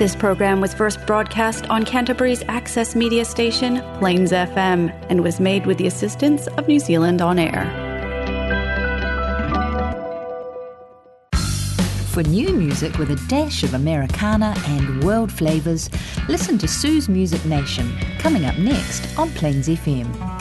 This program was first broadcast on Canterbury's access media station, Plains FM, and was made with the assistance of New Zealand On Air. For new music with a dash of Americana and world flavours, listen to Sioux's Music Nation, coming up next on Plains FM.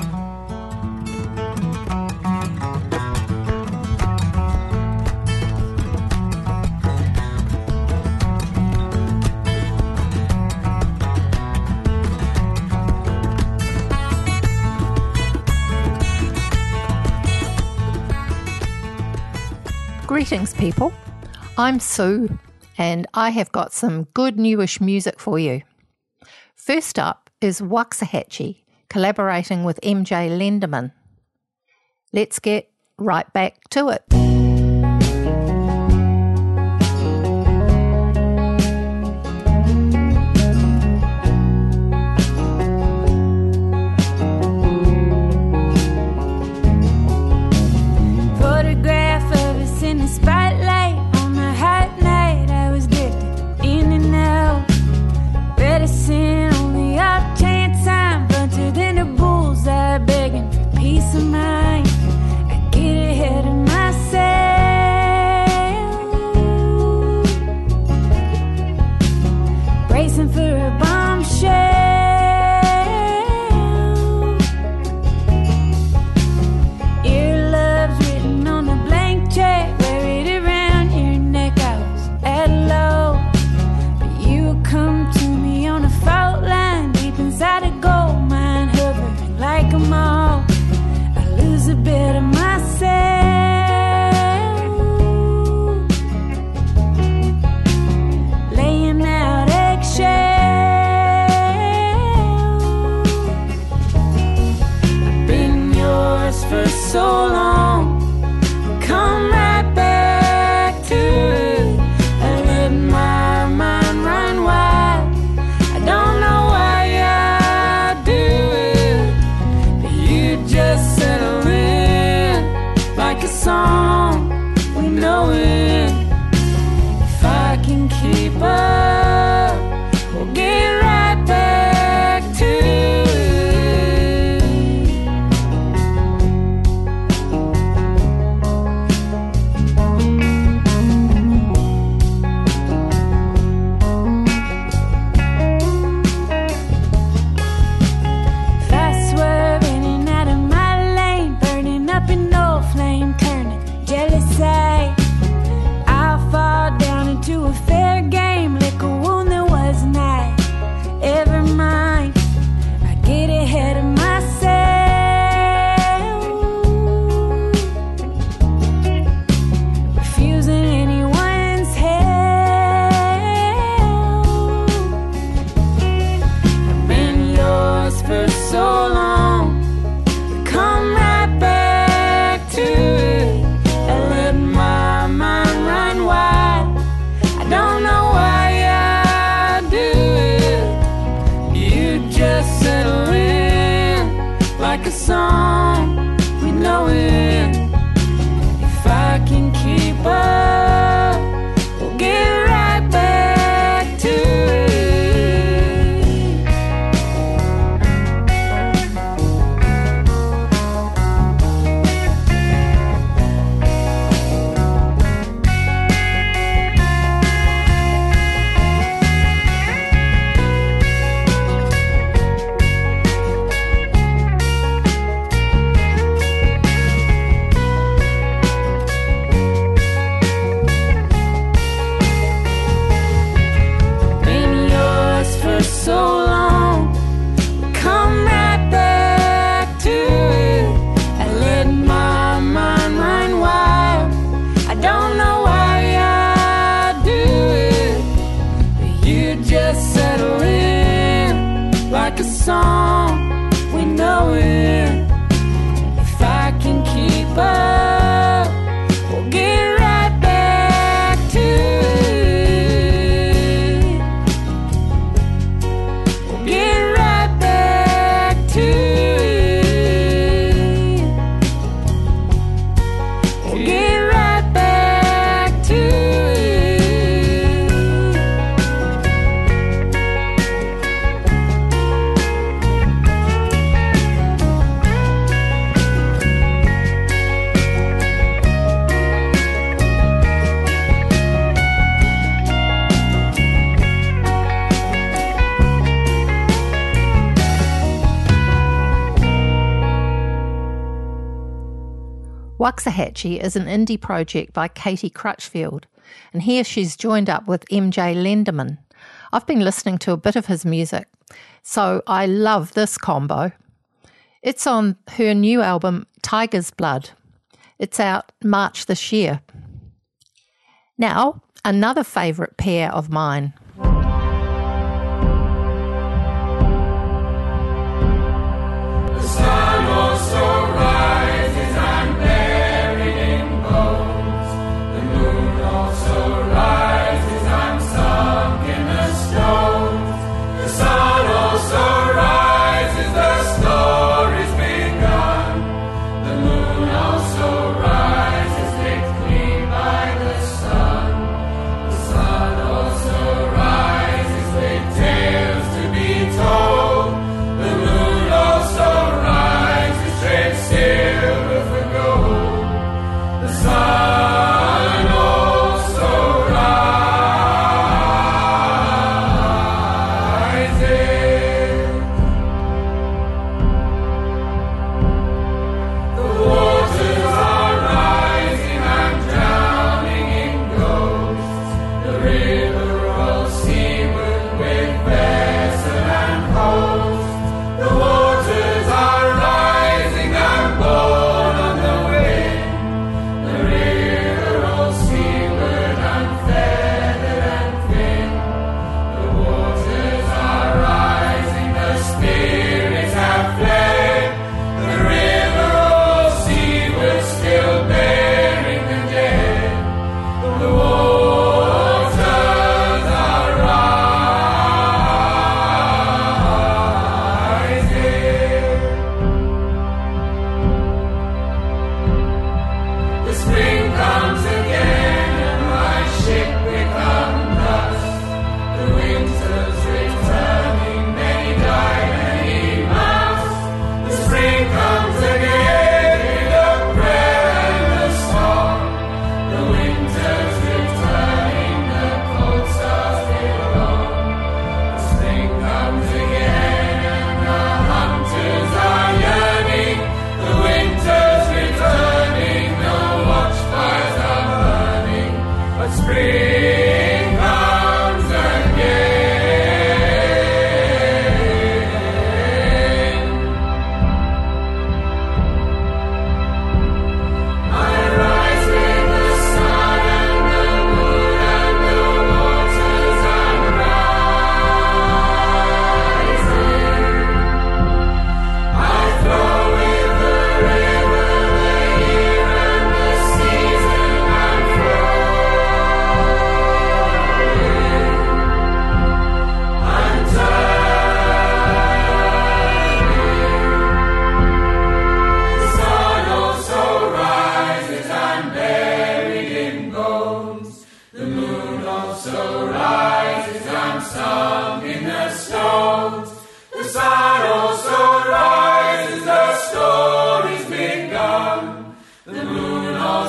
Greetings, people. I'm Sioux, and I have got some good newish music for you. First up is Waxahatchee collaborating with MJ Lenderman. Let's get right back to it. song. We know it. Waxahatchee is an indie project by Katie Crutchfield, and here she's joined up with MJ Lenderman. I've been listening to a bit of his music, so I love this combo. It's on her new album, Tiger's Blood. It's out March this year. Now, another favourite pair of mine.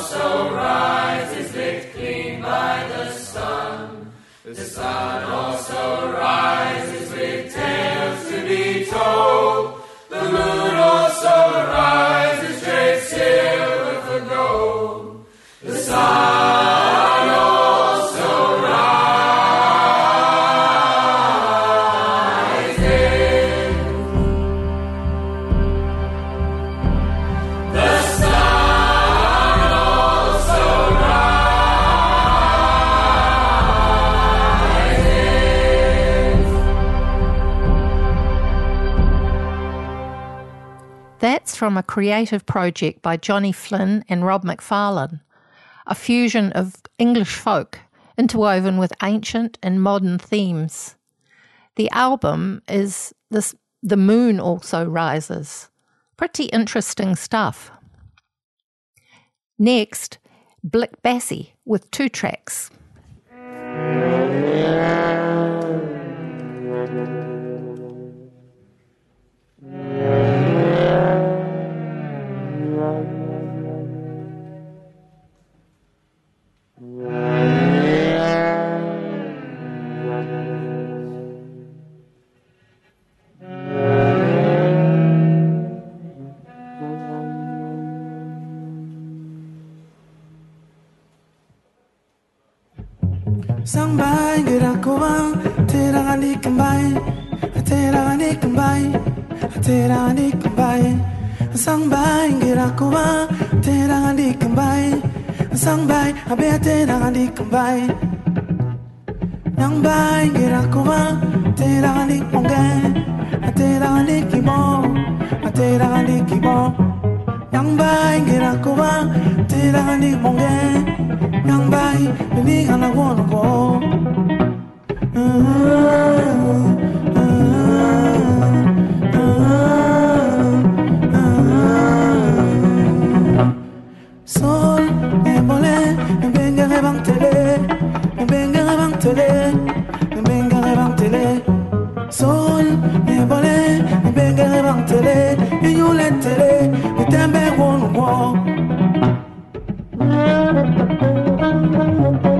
From a creative project by Johnny Flynn and Rob Macfarlane, a fusion of English folk interwoven with ancient and modern themes. The album is this The Moon Also Rises. Pretty interesting stuff. Next, Blick Bassy with two tracks. Kuba tera ni kambai tera ni kambai tera ni kambai sang bai ngira kuba tera ni kambai sang bai abe tera ni kambai yang bai ngira kuba tera ni ongen tera ni kimo tera ni kimo yang bai ngira kuba tera ni ongen yang bai ni kana wono ko Sol, me mole, me venga rebang tele, me venga rebang tele, me venga rebang tele. Sol, me venga rebang tele, me yule tele, me tembe won wo. Thank you.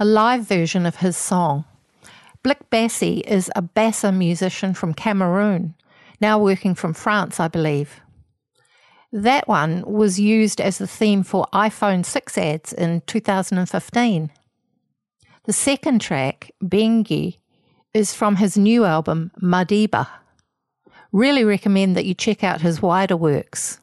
a live version of his song. Blick Bassy is a bassa musician from Cameroon, now working from France, I believe. That one was used as the theme for iPhone 6 ads in 2015. The second track, Bengi, is from his new album, Madiba. Really recommend that you check out his wider works.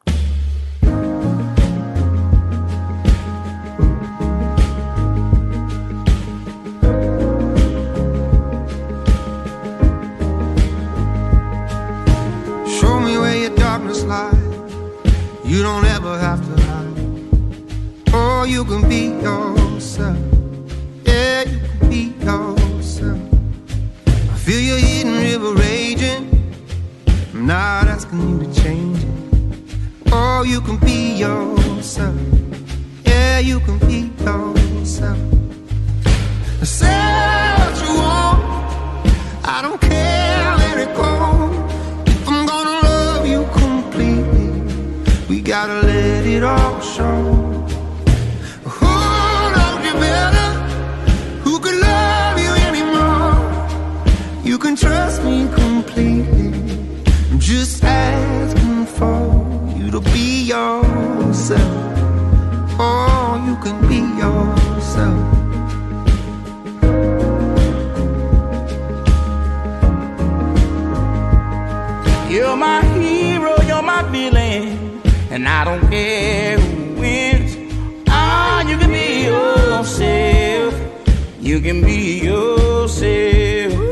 You don't ever have to hide. Or oh, you can be yourself. Yeah, you can be yourself. I feel your hidden river raging. I'm not asking you to change it. Or you can be yourself. Yeah, you can be yourself. Say what you want. I don't care where it goes. Gotta let it all show. Who knows you better? Who could love you anymore? You can trust me completely. I'm just asking for you to be yourself. And I don't care who wins. Ah, you can be yourself. You can be yourself.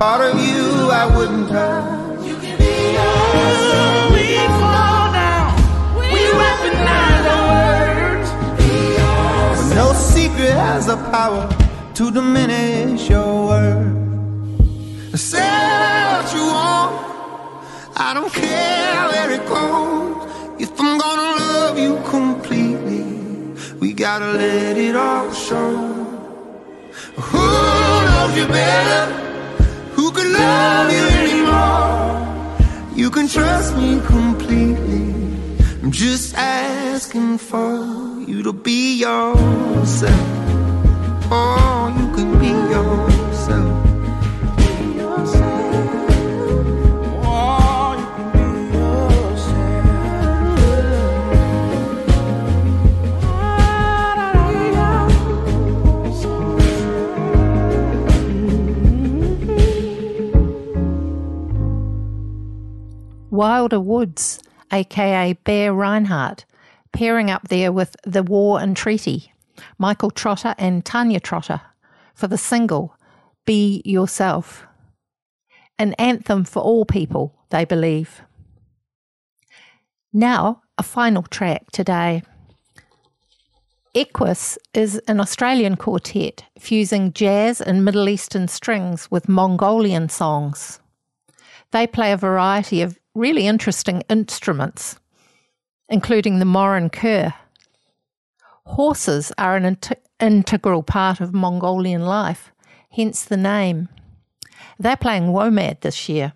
Part of you I wouldn't touch. You can be ours. We fall down. We weaponize our words. But no secret has the power to diminish your worth. Say what you want. I don't care where it goes. If I'm gonna love you completely, we gotta let it all show. Who knows you better? Who could love you anymore? You can trust me completely. I'm just asking for you to be yourself. Oh, you can be yourself. Wilder Woods, aka Bear Rinehart, pairing up there with The War and Treaty, Michael Trotter and Tanya Trotter, for the single Be Yourself. An anthem for all people, they believe. Now, a final track today. Equus is an Australian quartet fusing jazz and Middle Eastern strings with Mongolian songs. They play a variety of really interesting instruments, including the morin khuur. Horses are an int- integral part of Mongolian life, hence the name. They're playing WOMAD this year.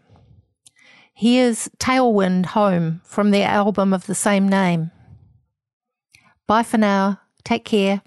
Here's Tailwind Home from their album of the same name. Bye for now. Take care.